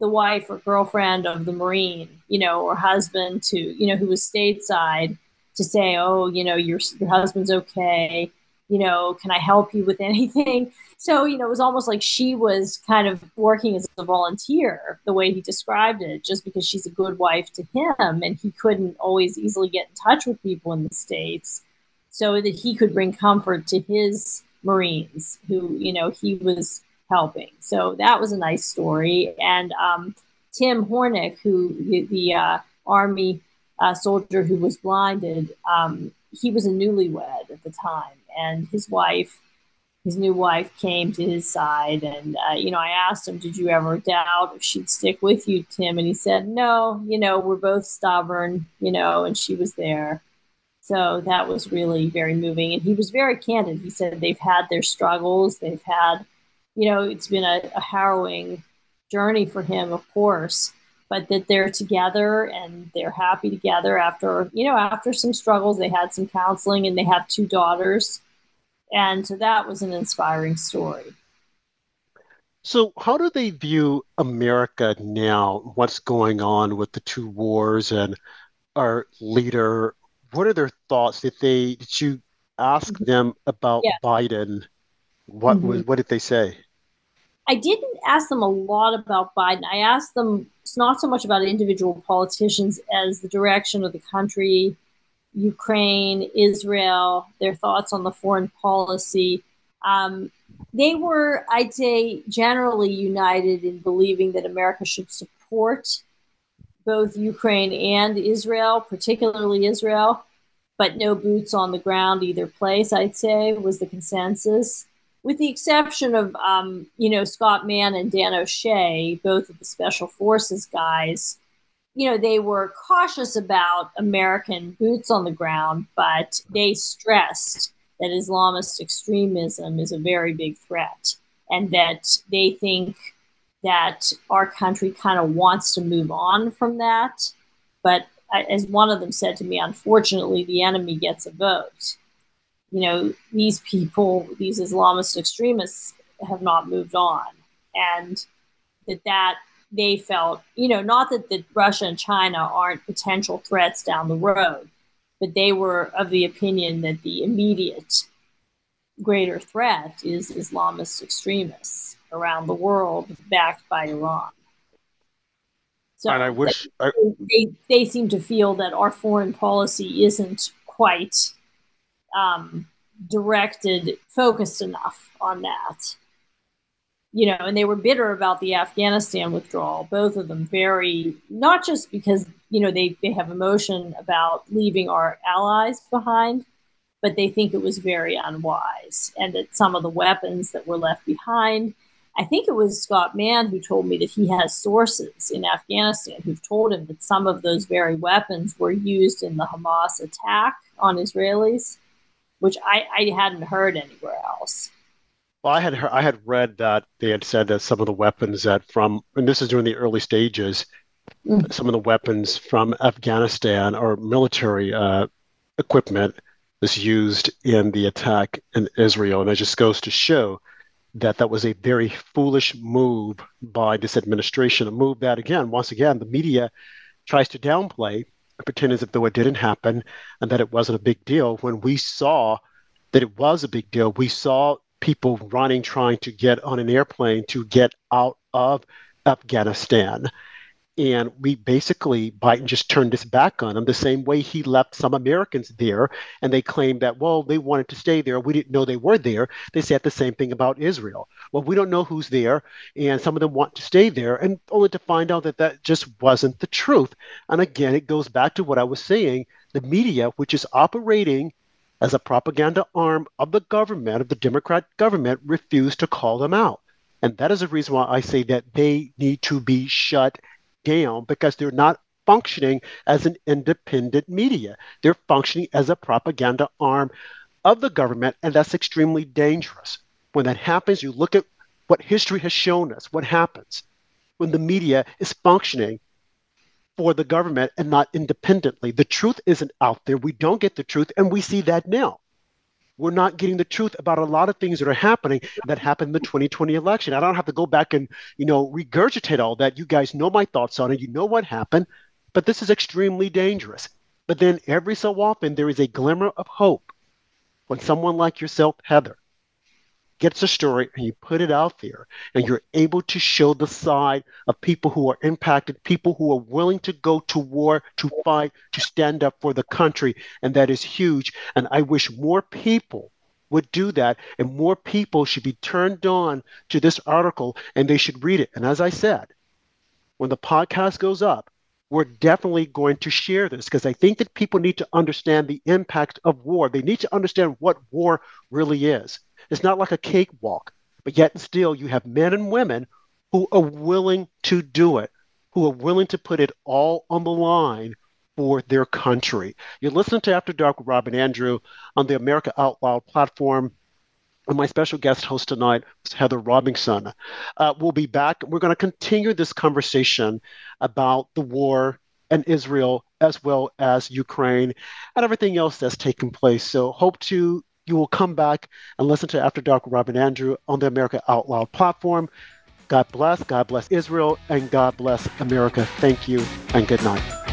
Speaker 2: the wife or girlfriend of the marine, you know, or husband to you know who was stateside to say, oh, you know, your your husband's okay you know, can I help you with anything? So, you know, it was almost like she was kind of working as a volunteer, the way he described it, just because she's a good wife to him and he couldn't always easily get in touch with people in the States so that he could bring comfort to his Marines who, you know, he was helping. So that was a nice story. And um, Tim Hornik, who the, the uh, Army uh, soldier who was blinded, um, he was a newlywed at the time and his wife, his new wife, came to his side. And, uh, you know, I asked him, Did you ever doubt if she'd stick with you, Tim? And he said, No, you know, we're both stubborn, you know, and she was there. So that was really very moving. And he was very candid. He said they've had their struggles, they've had, you know, it's been a, a harrowing journey for him, of course but that they're together and they're happy together after you know after some struggles they had some counseling and they have two daughters and so that was an inspiring story.
Speaker 1: So, how do they view America now? What's going on with the two wars and our leader? What are their thoughts? Did they did you ask mm-hmm. them about yeah. Biden? What mm-hmm. was what did they say?
Speaker 2: I didn't ask them a lot about Biden. I asked them it's not so much about individual politicians as the direction of the country, Ukraine, Israel, their thoughts on the foreign policy. Um, they were, I'd say, generally united in believing that America should support both Ukraine and Israel, particularly Israel, but no boots on the ground either place, I'd say, was the consensus. With the exception of um, you know Scott Mann and Dan O'Shea, both of the Special Forces guys, you know they were cautious about American boots on the ground, but they stressed that Islamist extremism is a very big threat, and that they think that our country kind of wants to move on from that, but as one of them said to me, unfortunately, the enemy gets a vote you know, these people, these Islamist extremists have not moved on. And that that they felt, you know, not that, that Russia and China aren't potential threats down the road, but they were of the opinion that the immediate greater threat is Islamist extremists around the world backed by Iran.
Speaker 1: So and I wish
Speaker 2: they, I... they, they seem to feel that our foreign policy isn't quite um, directed, focused enough on that. You know, and they were bitter about the Afghanistan withdrawal, both of them very, not just because, you know, they, they have emotion about leaving our allies behind, but they think it was very unwise and that some of the weapons that were left behind. I think it was Scott Mann who told me that he has sources in Afghanistan who've told him that some of those very weapons were used in the Hamas attack on Israelis which I, I hadn't heard anywhere else.
Speaker 1: Well, I had heard, I had read that they had said that some of the weapons that from and this is during the early stages, mm. some of the weapons from Afghanistan or military uh, equipment was used in the attack in Israel, and it just goes to show that that was a very foolish move by this administration. A move that, again, once again, the media tries to downplay pretend as if though it didn't happen and that it wasn't a big deal when we saw that it was a big deal. We saw people running, trying to get on an airplane to get out of Afghanistan. And we basically, Biden just turned his back on him the same way he left some Americans there. And they claimed that, well, they wanted to stay there. We didn't know they were there. They said the same thing about Israel. Well, we don't know who's there. And some of them want to stay there. And only to find out that that just wasn't the truth. And again, it goes back to what I was saying the media, which is operating as a propaganda arm of the government, of the Democrat government, refused to call them out. And that is the reason why I say that they need to be shut down because they're not functioning as an independent media. They're functioning as a propaganda arm of the government, and that's extremely dangerous. When that happens, you look at what history has shown us what happens when the media is functioning for the government and not independently. The truth isn't out there. We don't get the truth, and we see that now we're not getting the truth about a lot of things that are happening that happened in the 2020 election. I don't have to go back and, you know, regurgitate all that. You guys know my thoughts on it. You know what happened, but this is extremely dangerous. But then every so often there is a glimmer of hope when someone like yourself, Heather, gets a story and you put it out there and you're able to show the side of people who are impacted, people who are willing to go to war, to fight, to stand up for the country. And that is huge. And I wish more people would do that and more people should be turned on to this article and they should read it. And as I said, when the podcast goes up, we're definitely going to share this because I think that people need to understand the impact of war. They need to understand what war really is. It's not like a cakewalk, but yet still you have men and women who are willing to do it, who are willing to put it all on the line for their country. You're listening to After Dark with Rob and Andrew on the America Out Loud platform. And my special guest host tonight is Heather Robinson. Uh, we'll be back. We're going to continue this conversation about the war and Israel as well as Ukraine and everything else that's taking place. So hope to you will come back and listen to After Dark with Rob and Andrew on the America Out Loud platform. God bless, God bless Israel, and God bless America. Thank you, and good night.